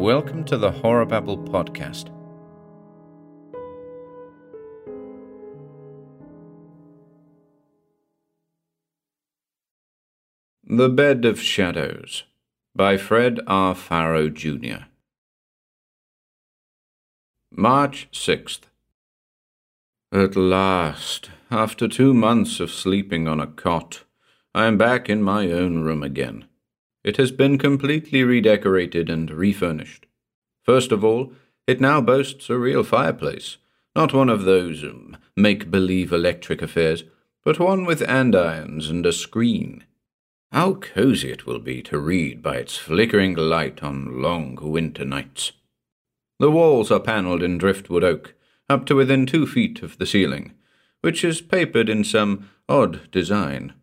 Welcome to the Horror Babble podcast. The Bed of Shadows by Fred R. Farrow, Jr. March 6th. At last, after two months of sleeping on a cot, I am back in my own room again. It has been completely redecorated and refurnished. First of all, it now boasts a real fireplace, not one of those um, make believe electric affairs, but one with andirons and a screen. How cozy it will be to read by its flickering light on long winter nights. The walls are panelled in driftwood oak, up to within two feet of the ceiling, which is papered in some odd design.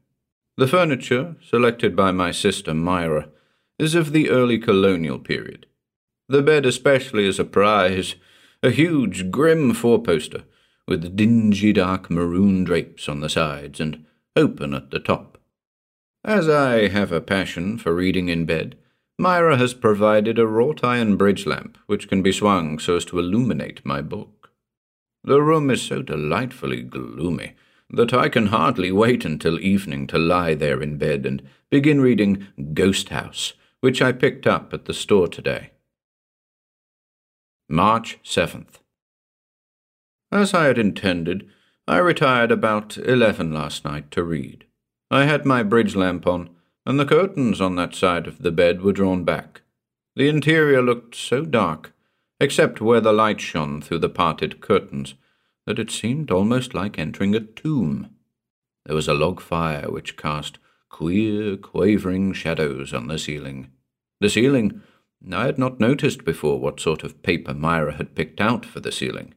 The furniture, selected by my sister Myra, is of the early colonial period. The bed especially is a prize, a huge, grim four-poster, with dingy dark maroon drapes on the sides and open at the top. As I have a passion for reading in bed, Myra has provided a wrought iron bridge lamp which can be swung so as to illuminate my book. The room is so delightfully gloomy that I can hardly wait until evening to lie there in bed and begin reading Ghost House, which I picked up at the store today. March 7th. As I had intended, I retired about eleven last night to read. I had my bridge lamp on, and the curtains on that side of the bed were drawn back. The interior looked so dark, except where the light shone through the parted curtains, that it seemed almost like entering a tomb. There was a log fire which cast queer, quavering shadows on the ceiling. The ceiling, I had not noticed before what sort of paper Myra had picked out for the ceiling.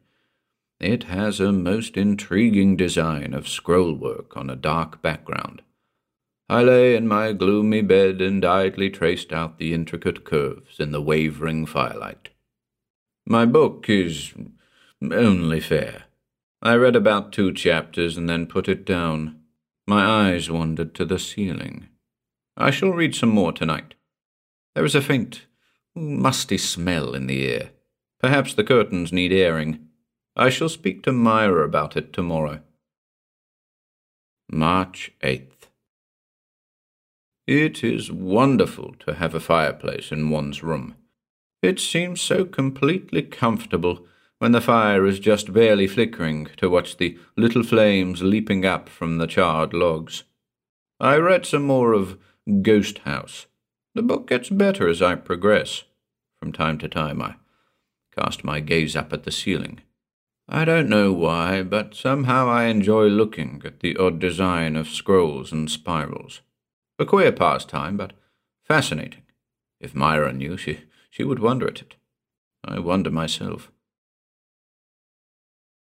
It has a most intriguing design of scrollwork on a dark background. I lay in my gloomy bed and idly traced out the intricate curves in the wavering firelight. My book is only fair. I read about two chapters and then put it down. My eyes wandered to the ceiling. I shall read some more tonight. There is a faint, musty smell in the air. Perhaps the curtains need airing. I shall speak to Myra about it tomorrow. March 8th. It is wonderful to have a fireplace in one's room. It seems so completely comfortable when the fire is just barely flickering to watch the little flames leaping up from the charred logs. I read some more of Ghost House. The book gets better as I progress. From time to time I cast my gaze up at the ceiling. I don't know why, but somehow I enjoy looking at the odd design of scrolls and spirals. A queer pastime, but fascinating. If Myra knew, she, she would wonder at it. I wonder myself.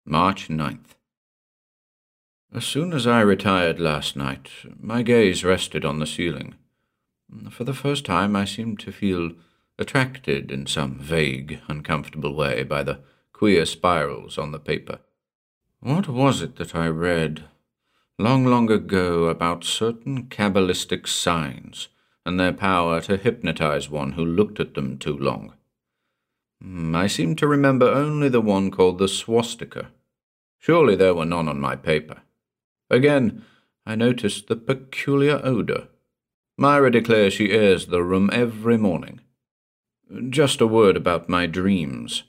March 9th. As soon as I retired last night, my gaze rested on the ceiling. For the first time, I seemed to feel attracted in some vague, uncomfortable way by the queer spirals on the paper. What was it that I read long, long ago about certain cabalistic signs and their power to hypnotize one who looked at them too long? Hmm, I seem to remember only the one called the swastika. Surely there were none on my paper. Again, I noticed the peculiar odour. Myra declares she airs the room every morning. Just a word about my dreams.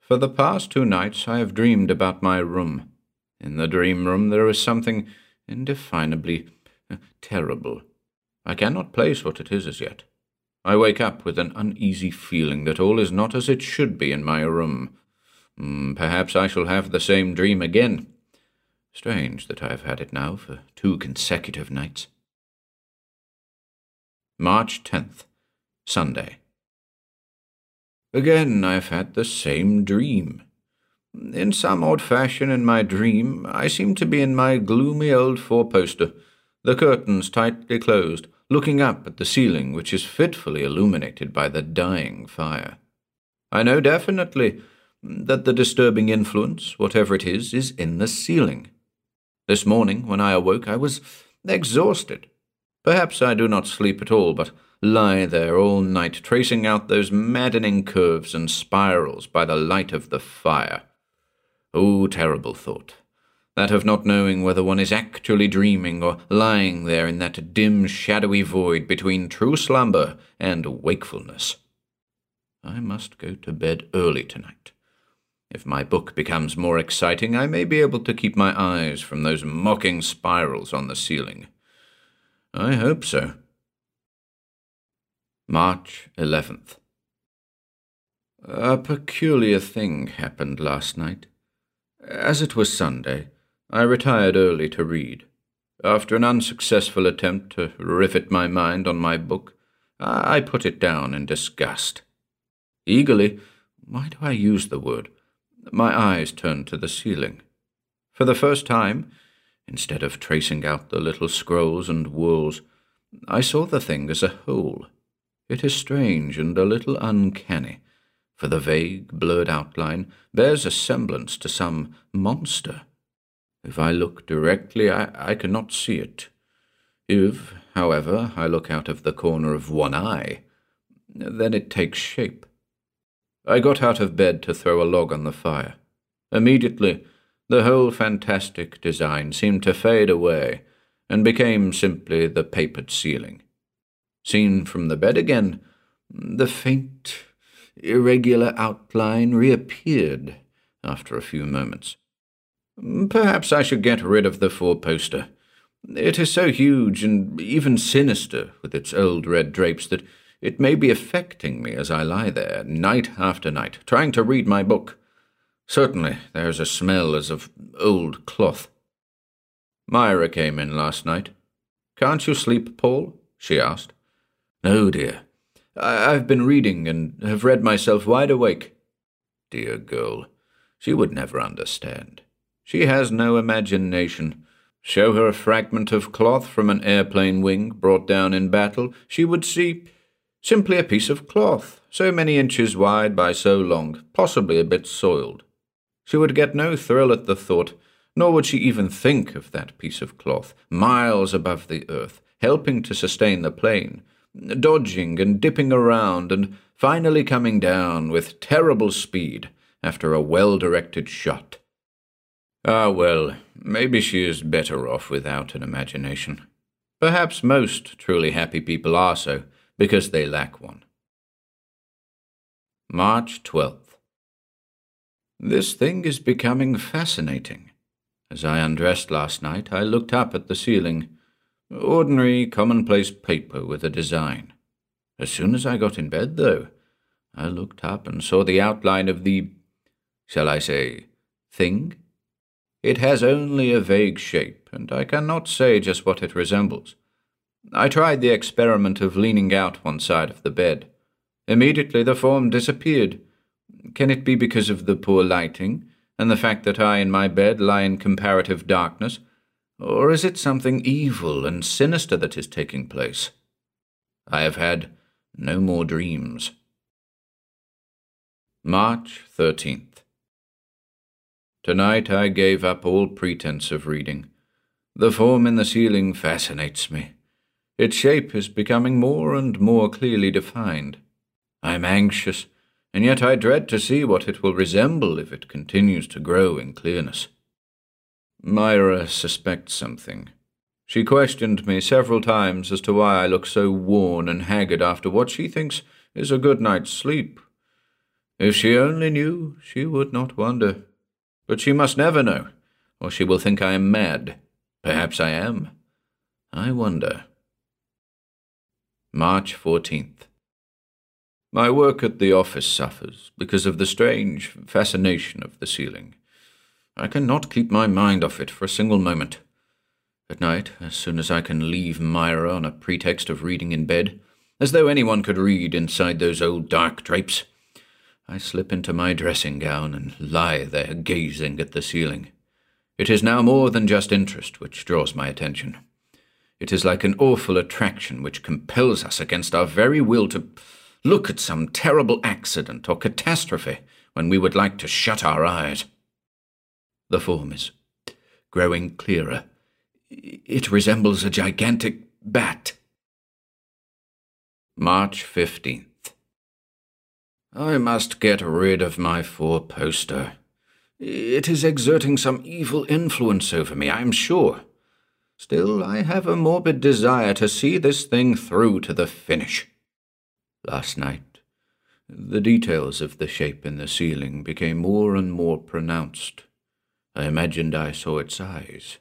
For the past two nights I have dreamed about my room. In the dream room there is something indefinably uh, terrible. I cannot place what it is as yet. I wake up with an uneasy feeling that all is not as it should be in my room. Mm, perhaps I shall have the same dream again. Strange that I have had it now for two consecutive nights. March 10th, Sunday. Again I have had the same dream. In some odd fashion in my dream, I seem to be in my gloomy old four-poster, the curtains tightly closed, looking up at the ceiling, which is fitfully illuminated by the dying fire. I know definitely that the disturbing influence, whatever it is, is in the ceiling. This morning, when I awoke, I was exhausted. Perhaps I do not sleep at all, but lie there all night, tracing out those maddening curves and spirals by the light of the fire. Oh, terrible thought! That of not knowing whether one is actually dreaming or lying there in that dim, shadowy void between true slumber and wakefulness. I must go to bed early tonight. If my book becomes more exciting, I may be able to keep my eyes from those mocking spirals on the ceiling. I hope so. March 11th. A peculiar thing happened last night. As it was Sunday, I retired early to read. After an unsuccessful attempt to rivet my mind on my book, I put it down in disgust. Eagerly, why do I use the word? My eyes turned to the ceiling. For the first time, instead of tracing out the little scrolls and whorls, I saw the thing as a whole. It is strange and a little uncanny, for the vague, blurred outline bears a semblance to some monster. If I look directly, I, I cannot see it. If, however, I look out of the corner of one eye, then it takes shape. I got out of bed to throw a log on the fire. Immediately, the whole fantastic design seemed to fade away and became simply the papered ceiling. Seen from the bed again, the faint, irregular outline reappeared after a few moments. Perhaps I should get rid of the four poster. It is so huge and even sinister with its old red drapes that it may be affecting me as I lie there, night after night, trying to read my book. Certainly, there's a smell as of old cloth. Myra came in last night. Can't you sleep, Paul? she asked. No, dear. I- have been reading and have read myself wide awake. Dear girl, she would never understand. She has no imagination. Show her a fragment of cloth from an airplane wing brought down in battle, she would see Simply a piece of cloth, so many inches wide by so long, possibly a bit soiled. She would get no thrill at the thought, nor would she even think of that piece of cloth, miles above the earth, helping to sustain the plane, dodging and dipping around, and finally coming down with terrible speed after a well directed shot. Ah, well, maybe she is better off without an imagination. Perhaps most truly happy people are so because they lack one. March 12th. This thing is becoming fascinating. As I undressed last night, I looked up at the ceiling. Ordinary, commonplace paper with a design. As soon as I got in bed, though, I looked up and saw the outline of the, shall I say, thing? It has only a vague shape, and I cannot say just what it resembles. I tried the experiment of leaning out one side of the bed. Immediately the form disappeared. Can it be because of the poor lighting, and the fact that I in my bed lie in comparative darkness? Or is it something evil and sinister that is taking place? I have had no more dreams. March 13th. Tonight I gave up all pretense of reading. The form in the ceiling fascinates me. Its shape is becoming more and more clearly defined. I am anxious, and yet I dread to see what it will resemble if it continues to grow in clearness. Myra suspects something. She questioned me several times as to why I look so worn and haggard after what she thinks is a good night's sleep. If she only knew, she would not wonder. But she must never know, or she will think I am mad. Perhaps I am. I wonder. March 14th. My work at the office suffers because of the strange fascination of the ceiling. I cannot keep my mind off it for a single moment. At night, as soon as I can leave Myra on a pretext of reading in bed, as though anyone could read inside those old dark drapes, I slip into my dressing gown and lie there gazing at the ceiling. It is now more than just interest which draws my attention. It is like an awful attraction which compels us against our very will to look at some terrible accident or catastrophe when we would like to shut our eyes. The form is growing clearer. It resembles a gigantic bat. March 15th. I must get rid of my four poster. It is exerting some evil influence over me, I am sure. Still, I have a morbid desire to see this thing through to the finish. Last night, the details of the shape in the ceiling became more and more pronounced. I imagined I saw its eyes.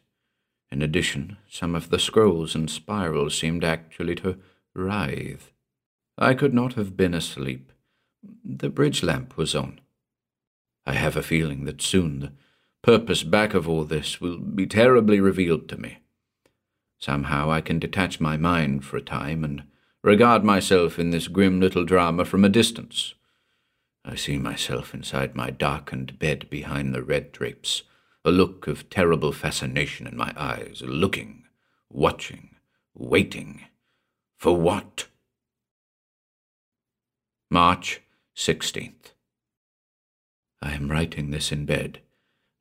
In addition, some of the scrolls and spirals seemed actually to writhe. I could not have been asleep. The bridge lamp was on. I have a feeling that soon the purpose back of all this will be terribly revealed to me. Somehow I can detach my mind for a time and regard myself in this grim little drama from a distance. I see myself inside my darkened bed behind the red drapes, a look of terrible fascination in my eyes, looking, watching, waiting. For what? March 16th. I am writing this in bed,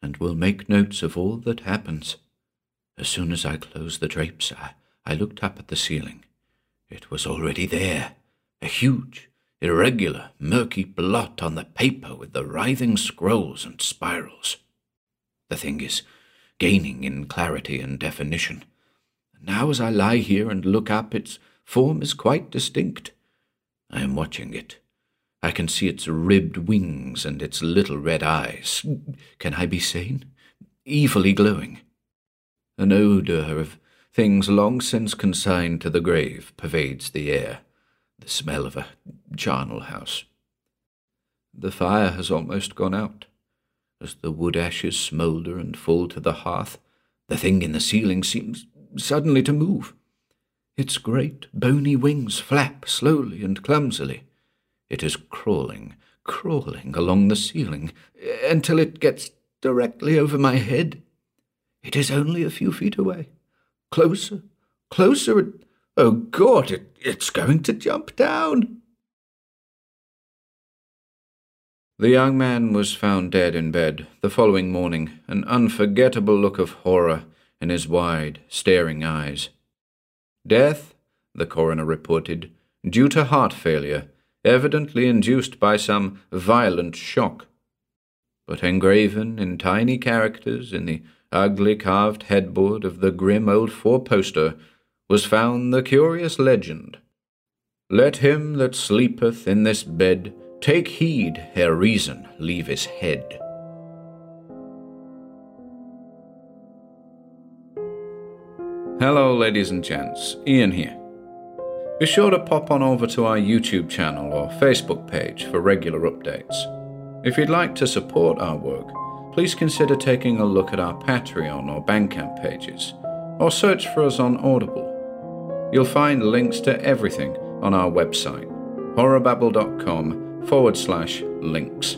and will make notes of all that happens. As soon as I closed the drapes, I, I looked up at the ceiling. It was already there, a huge, irregular, murky blot on the paper with the writhing scrolls and spirals. The thing is gaining in clarity and definition. Now, as I lie here and look up, its form is quite distinct. I am watching it, I can see its ribbed wings and its little red eyes. Can I be sane? Evilly glowing. An odour of things long since consigned to the grave pervades the air, the smell of a charnel house. The fire has almost gone out. As the wood ashes smoulder and fall to the hearth, the thing in the ceiling seems suddenly to move. Its great bony wings flap slowly and clumsily. It is crawling, crawling along the ceiling until it gets directly over my head. It is only a few feet away. Closer, closer, oh God, it, it's going to jump down. The young man was found dead in bed the following morning, an unforgettable look of horror in his wide, staring eyes. Death, the coroner reported, due to heart failure evidently induced by some violent shock. But engraven in tiny characters in the ugly carved headboard of the grim old four poster was found the curious legend Let him that sleepeth in this bed take heed ere reason leave his head. Hello, ladies and gents, Ian here. Be sure to pop on over to our YouTube channel or Facebook page for regular updates. If you'd like to support our work, please consider taking a look at our Patreon or Bandcamp pages, or search for us on Audible. You'll find links to everything on our website, horrorbabble.com forward slash links.